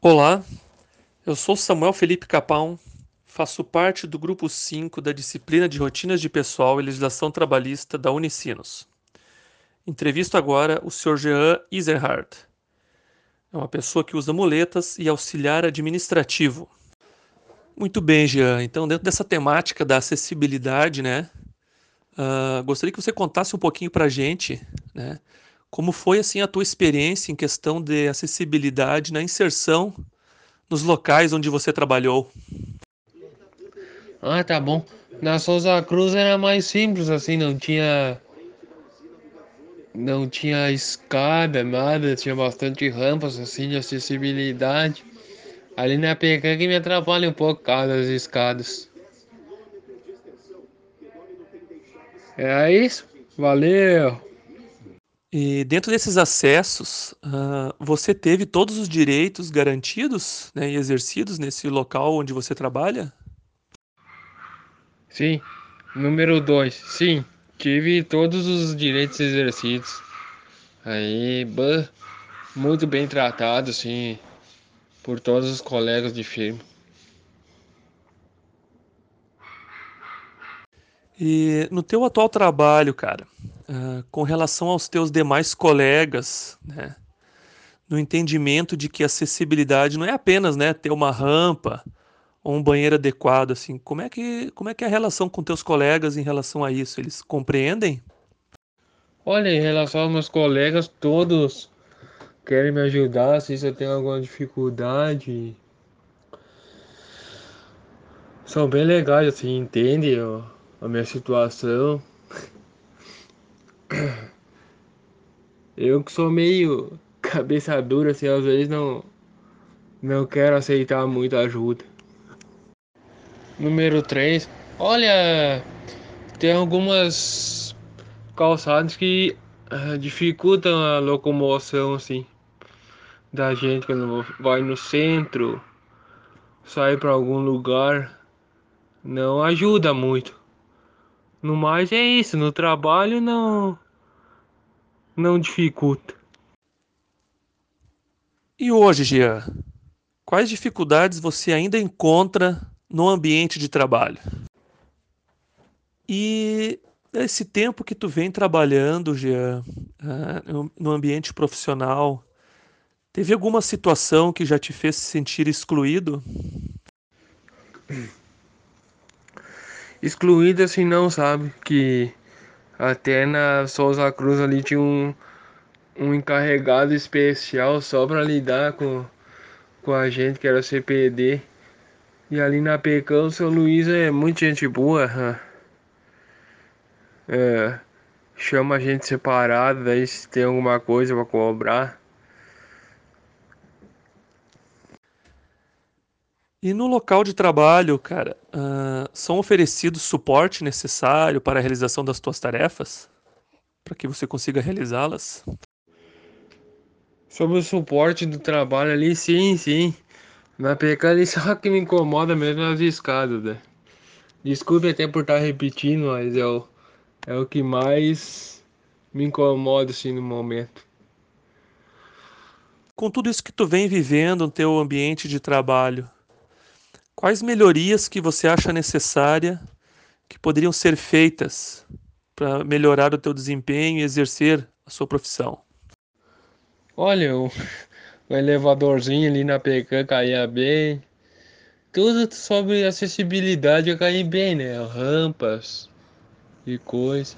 Olá, eu sou Samuel Felipe Capão, faço parte do grupo 5 da disciplina de Rotinas de Pessoal e Legislação Trabalhista da Unicinos. Entrevisto agora o Sr. Jean Iserhardt. É uma pessoa que usa muletas e auxiliar administrativo. Muito bem, Jean. Então, dentro dessa temática da acessibilidade, né, uh, gostaria que você contasse um pouquinho para a gente, né, como foi assim a tua experiência em questão de acessibilidade na inserção nos locais onde você trabalhou? Ah, tá bom. Na Souza Cruz era mais simples assim, não tinha não tinha escada, nada, tinha bastante rampas assim de acessibilidade. Ali na PK que me atrapalha um pouco causa das escadas. É isso. Valeu. E dentro desses acessos, uh, você teve todos os direitos garantidos né, e exercidos nesse local onde você trabalha? Sim. Número 2. Sim, tive todos os direitos exercidos. Aí, bah, muito bem tratado, assim, por todos os colegas de firma. E no teu atual trabalho, cara, uh, com relação aos teus demais colegas, né? No entendimento de que acessibilidade não é apenas, né, ter uma rampa ou um banheiro adequado, assim. Como é que, como é que é a relação com teus colegas em relação a isso? Eles compreendem? Olha, em relação aos meus colegas, todos querem me ajudar, se eu tenho alguma dificuldade. São bem legais, assim, entendem a minha situação. Eu que sou meio cabeça dura, assim, às vezes não, não quero aceitar muita ajuda. Número 3. Olha, tem algumas calçadas que uh, dificultam a locomoção, assim, da gente quando vai no centro, sai para algum lugar, não ajuda muito. No mais é isso, no trabalho não não dificulta. E hoje, Gia, quais dificuldades você ainda encontra no ambiente de trabalho? E esse tempo que tu vem trabalhando, Gia, ah, no ambiente profissional, teve alguma situação que já te fez se sentir excluído? Excluída assim não, sabe? Que até na Souza Cruz ali tinha um, um encarregado especial só para lidar com, com a gente que era CPD. E ali na Pecão o seu Luiz é muito gente boa. É, chama a gente separado, daí se tem alguma coisa para cobrar. E no local de trabalho, cara, uh, são oferecidos suporte necessário para a realização das tuas tarefas? Para que você consiga realizá-las? Sobre o suporte do trabalho ali, sim, sim. Na PK ali só que me incomoda mesmo as escadas, né? Desculpe até por estar repetindo, mas é o, é o que mais me incomoda assim no momento. Com tudo isso que tu vem vivendo no teu ambiente de trabalho, Quais melhorias que você acha necessária que poderiam ser feitas para melhorar o teu desempenho e exercer a sua profissão? Olha, o, o elevadorzinho ali na PK caía bem. Tudo sobre acessibilidade eu caí bem, né? Rampas e coisa.